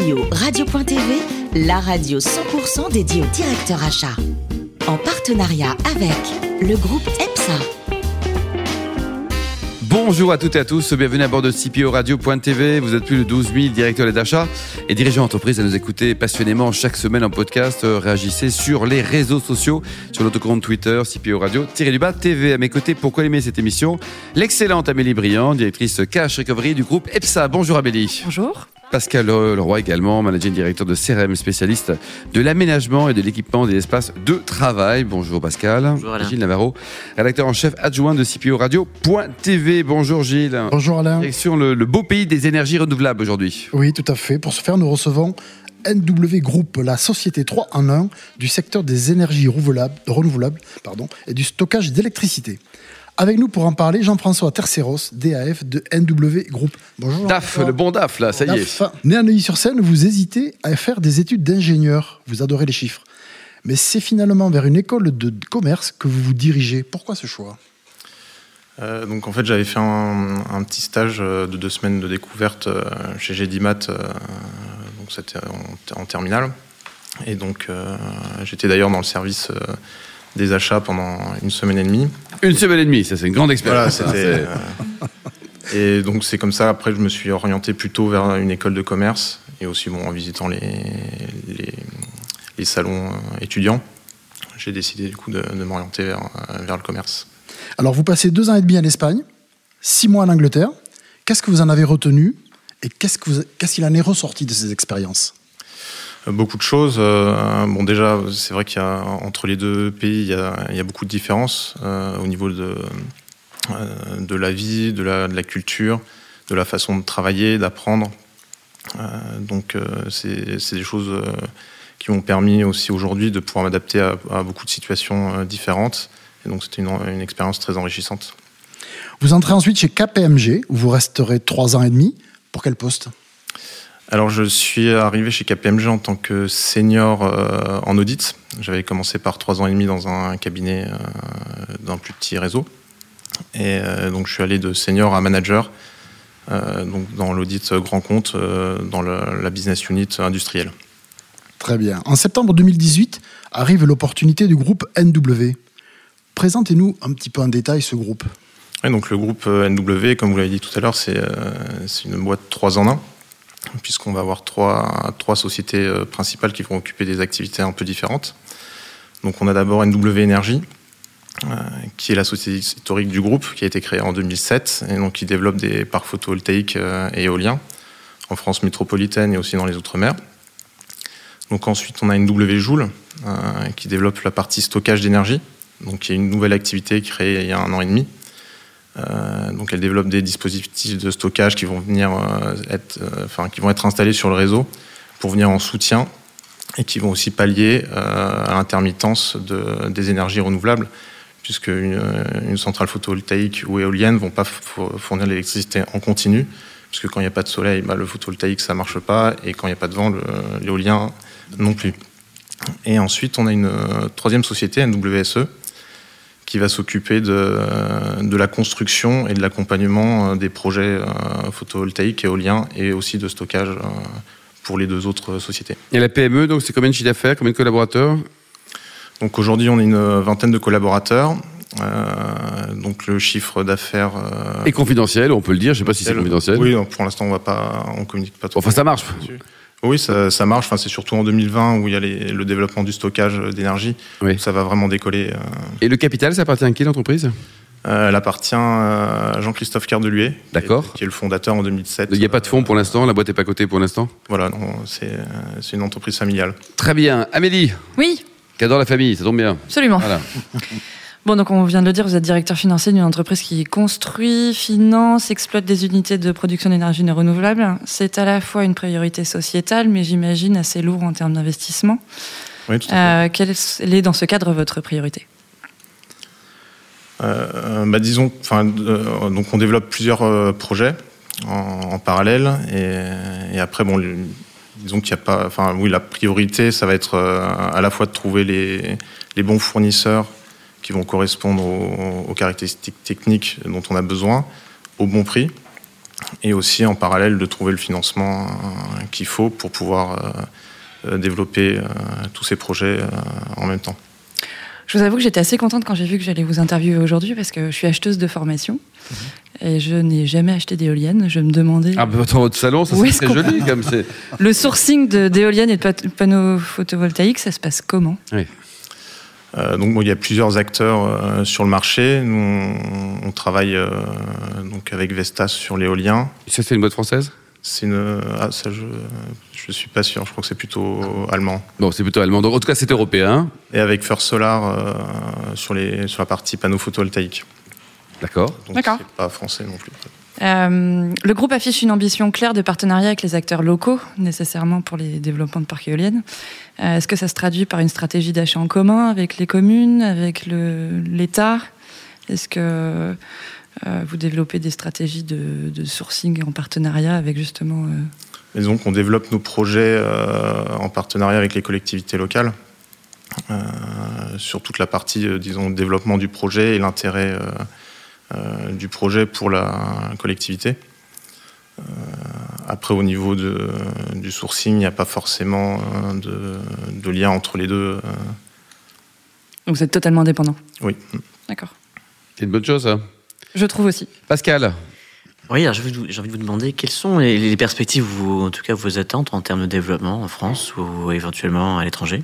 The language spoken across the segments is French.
CPO Radio.tv, la radio 100% dédiée au directeur achat. En partenariat avec le groupe EPSA. Bonjour à toutes et à tous, bienvenue à bord de CPO Radio.tv. Vous êtes plus de 12 000 directeurs d'achat et dirigeants d'entreprise à nous écouter passionnément chaque semaine en podcast. Réagissez sur les réseaux sociaux, sur notre compte Twitter, CPO Radio, tiré du bas TV. À mes côtés, pour aimer cette émission, l'excellente Amélie Briand, directrice Cash Recovery du groupe EPSA. Bonjour Amélie. Bonjour. Pascal Leroy également, managing directeur de CRM, spécialiste de l'aménagement et de l'équipement des espaces de travail. Bonjour Pascal. Bonjour Alain. Gilles Navarro, rédacteur en chef adjoint de CPO Radio.tv. Bonjour Gilles. Bonjour Alain. Direction le, le beau pays des énergies renouvelables aujourd'hui. Oui, tout à fait. Pour ce faire, nous recevons NW Group, la société 3 en 1 du secteur des énergies renouvelables, renouvelables pardon, et du stockage d'électricité. Avec nous pour en parler, Jean-François Terceros, DAF de NW Group. Bonjour. DAF, le bon DAF, là, ça y est. DAF. Né à Neuilly-sur-Seine, vous hésitez à faire des études d'ingénieur. Vous adorez les chiffres. Mais c'est finalement vers une école de commerce que vous vous dirigez. Pourquoi ce choix? Euh, donc en fait j'avais fait un, un petit stage euh, de deux semaines de découverte euh, chez euh, donc c'était en, en terminale. Et donc euh, j'étais d'ailleurs dans le service euh, des achats pendant une semaine et demie. Une semaine et demie, ça c'est une grande Voilà, expérience. c'était. c'est- euh, et donc c'est comme ça. Après, je me suis orienté plutôt vers une école de commerce et aussi bon en visitant les les, les salons euh, étudiants. J'ai décidé du coup de, de m'orienter vers, euh, vers le commerce. Alors, vous passez deux ans et demi en Espagne, six mois en Angleterre. Qu'est-ce que vous en avez retenu et qu'est-ce que vous- qu'est-ce qu'il en est ressorti de ces expériences? Beaucoup de choses. Euh, bon, déjà, c'est vrai qu'il y a entre les deux pays, il y a, beaucoup de différences euh, au niveau de, euh, de la vie, de la, culture, de la façon de travailler, d'apprendre. Donc, c'est des choses qui m'ont permis aussi aujourd'hui de pouvoir m'adapter à, beaucoup de situations différentes. Et donc, c'était une, une expérience très enrichissante. Vous entrez ensuite chez KPMG, où vous resterez trois ans et demi. Pour quel poste? Alors, je suis arrivé chez KPMG en tant que senior euh, en audit. J'avais commencé par trois ans et demi dans un cabinet euh, d'un plus petit réseau. Et euh, donc, je suis allé de senior à manager, donc dans l'audit grand compte, dans le- la business unit industrielle. Très bien. En septembre 2018 arrive l'opportunité du groupe NW. Présentez-nous un petit peu en détail ce groupe. Et donc, le groupe NW, comme vous l'avez dit tout à l'heure, c'est c'est une boîte 3 en 1, puisqu'on va avoir trois, sociétés euh, principales qui vont occuper des activités un peu différentes. Donc, on a d'abord NW Énergie, euh, qui est la société historique du groupe, qui a été créée en 2007, et donc qui développe des parcs photovoltaïques euh, et éoliens en France métropolitaine et aussi dans les Outre-mer. Donc ensuite, on a NW Joule, qui développe la partie stockage d'énergie, donc qui est une nouvelle activité créée il y a un an et demi. Euh, donc elle développe des dispositifs de stockage qui vont venir euh, être, euh, enfin qui vont être installés sur le réseau pour venir en soutien et qui vont aussi pallier à l'intermittence de, des énergies renouvelables, puisque une, centrale photovoltaïque ou éolienne vont pas fournir l'électricité en continu, puisque quand il n'y a pas de soleil, bah, le photovoltaïque ça marche pas, et quand il n'y a pas de vent, l'éolien non plus. Et ensuite, on a une troisième société, NWSE, qui va s'occuper de, de la construction et de l'accompagnement euh, des projets euh, photovoltaïques, éoliens et aussi de stockage euh, pour les deux autres sociétés. Et la PME, donc c'est combien de chiffre d'affaires, combien de collaborateurs? Donc aujourd'hui, on est une vingtaine de collaborateurs. Euh, donc le chiffre d'affaires. euh, Et confidentiel, on peut le dire, je sais pas si c'est confidentiel. Oui, pour l'instant, on on communique pas trop. Enfin, ça marche. Oui, ça, ça marche. Enfin, c'est surtout en 2020 où il y a les- le développement du stockage d'énergie. Oui. Ça va vraiment décoller. euh, Et le capital, ça appartient à qui l'entreprise? Euh, elle appartient à Jean-Christophe Cardeluet, qui est- D'accord. qui est le fondateur en 2007. Il n'y a pas de fonds pour l'instant, la boîte n'est pas cotée pour l'instant? Voilà, non, c'est euh, c'est une entreprise familiale. Très bien. Amélie, Oui, qui adore la famille, ça tombe bien. absolument. Voilà. Bon, donc on vient de le dire, vous êtes directeur financier d'une entreprise qui construit, finance, exploite des unités de production d'énergie renouvelable. C'est à la fois une priorité sociétale, mais j'imagine assez lourd en termes d'investissement. Oui, tout à fait. Euh, quelle est dans ce cadre votre priorité? Euh, bah, disons, enfin, euh, donc on développe plusieurs projets en, en parallèle et, et après, bon, disons qu'il n'y a pas, enfin, oui, la priorité, ça va être à la fois de trouver les, les bons fournisseurs qui vont correspondre aux, aux caractéristiques techniques dont on a besoin, au bon prix. et aussi en parallèle de trouver le financement qu'il faut pour pouvoir développer tous ces projets en même temps. Je vous avoue que j'étais assez contente quand j'ai vu que j'allais vous interviewer aujourd'hui parce que je suis acheteuse de formation mhm. et je n'ai jamais acheté d'éoliennes. Je me demandais. Ah, bah, dans votre salon, ça c'est très joli comme c'est. Le sourcing d'éoliennes et de panneaux photovoltaïques, ça se passe comment? Oui. Euh, donc il y a plusieurs acteurs euh, sur le marché. Nous, on, travaille euh, donc avec Vestas sur l'éolien. Ça, c'est une boîte française? C'est une. Ah, ça, je ne suis pas sûr. Je crois que c'est plutôt allemand. Bon, c'est plutôt allemand. Donc, en tout cas, c'est européen. Et avec First Solar euh, sur, les, sur la partie panneaux photovoltaïques. D'accord. D'accord. Pas français non plus. Euh, le groupe affiche une ambition claire de partenariat avec les acteurs locaux, nécessairement pour les développements de parcs éoliennes. Euh, est-ce que ça se traduit par une stratégie d'achat en commun avec les communes, avec l'État? Est-ce que euh, vous développez des stratégies de, sourcing en partenariat avec justement. Euh... Disons qu'on développe nos projets en partenariat avec les collectivités locales sur toute la partie, disons, développement du projet et l'intérêt du projet pour la collectivité. après, au niveau de, du sourcing, il n'y a pas forcément de, de, lien entre les deux. Donc vous êtes totalement indépendant Oui. D'accord. C'est une bonne chose, ça je trouve aussi. Pascal oui, j'ai envie, de vous demander quelles sont les, perspectives, ou en tout cas vos attentes en termes de développement en France ou éventuellement à l'étranger?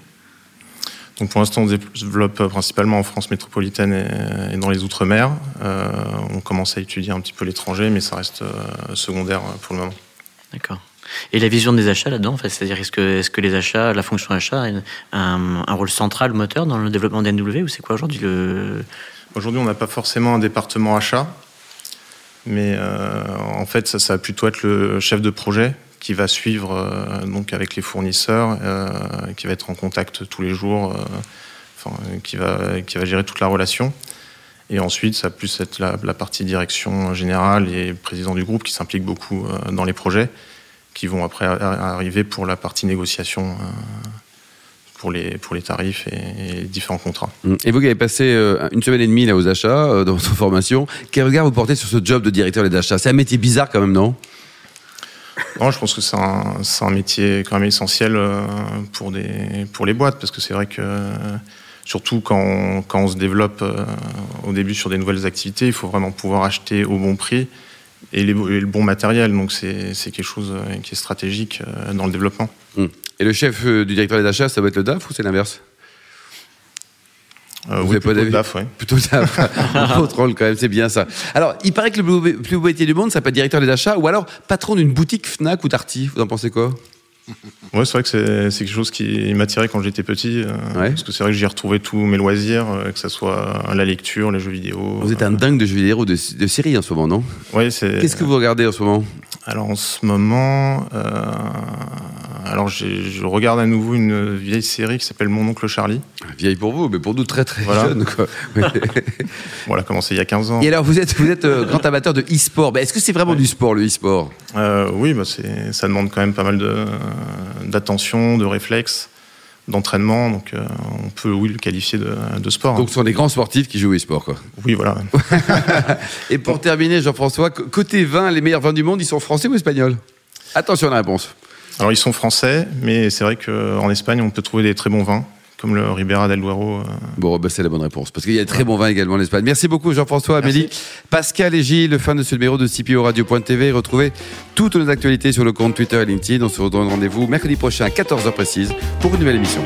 Donc pour l'instant, on développe principalement en France métropolitaine et, dans les Outre-mer. Euh, on commence à étudier un petit peu l'étranger, mais ça reste euh, secondaire pour le moment. D'accord. Et la vision des achats là-dedans, c'est-à-dire est-ce que, est que les achats, la fonction achat a un, un, rôle central moteur dans le développement d'NW ou c'est quoi aujourd'hui le, Aujourd'hui, on n'a pas forcément un département achat, mais euh, en fait, ça, ça, va plutôt être le chef de projet qui va suivre euh, donc avec les fournisseurs, euh, qui va être en contact tous les jours, qui, va, qui va gérer toute la relation. Et ensuite, ça va plus être la, partie direction générale et président du groupe qui s'implique beaucoup dans les projets, qui vont après arriver pour la partie négociation pour les, pour les tarifs et, différents contrats. Mmh. Et vous qui avez passé euh, une semaine et demie là aux achats, euh, dans votre formation, quel regard vous portez sur ce job de directeur des achats? C'est un métier bizarre quand même, non? Non, je pense que c'est un, métier quand même essentiel euh, pour, les boîtes, parce que c'est vrai que surtout quand on, se développe au début sur des nouvelles activités, il faut vraiment pouvoir acheter au bon prix et, le bon matériel. Donc c'est quelque chose qui est stratégique dans le développement. Mmh. Et le chef euh, du directeur des achats, ça va être le DAF ou c'est l'inverse? Euh, vous oui, plutôt le DAF, oui. Plutôt DAF. Contrôle quand même, c'est bien ça. Alors, il paraît que le plus beau métier du monde, ça peut être directeur des achats ou alors patron d'une boutique Fnac ou Darty. Vous en pensez quoi? Ouais, c'est vrai que c'est quelque chose qui m'attirait quand j'étais petit. Euh, parce que c'est vrai que j'y retrouvais tous mes loisirs, que ce soit la lecture, les jeux vidéo. Vous êtes un dingue de jeux vidéo, de, de séries en ce moment, non? Oui, c'est. Qu'est-ce que vous regardez en ce moment? Alors, en ce moment, alors je regarde à nouveau une vieille série qui s'appelle Mon oncle Charlie. Vieille pour vous, mais pour nous très très jeune. Quoi. voilà, commencé il y a 15 ans. Et alors vous êtes, vous êtes euh, grand amateur de e-sport. Est-ce que c'est vraiment du sport le e-sport? Euh, Oui, bah ça demande quand même pas mal d'attention, de, réflexe d'entraînement, donc euh, on peut oui le qualifier de, sport. Donc ce sont des grands sportifs qui jouent au e-sport, quoi. Oui, voilà. Et pour terminer, Jean-François, côté vin, les meilleurs vins du monde, ils sont français ou espagnols? Attention à la réponse. Alors ils sont français, mais c'est vrai qu'en Espagne, on peut trouver des très bons vins comme le Ribera del Duero. Euh. Bon, bah, c'est la bonne réponse, parce qu'il y a de très bons vins également en Espagne. Merci beaucoup Jean-François, Amélie, Pascal et Gilles, fin de ce numéro de CPO Radio.tv. Retrouvez toutes nos actualités sur le compte Twitter et LinkedIn. On se redonne rendez-vous mercredi prochain à 14h précise pour une nouvelle émission.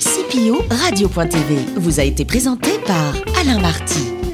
CPO Radio.tv vous a été présenté par Alain Marty.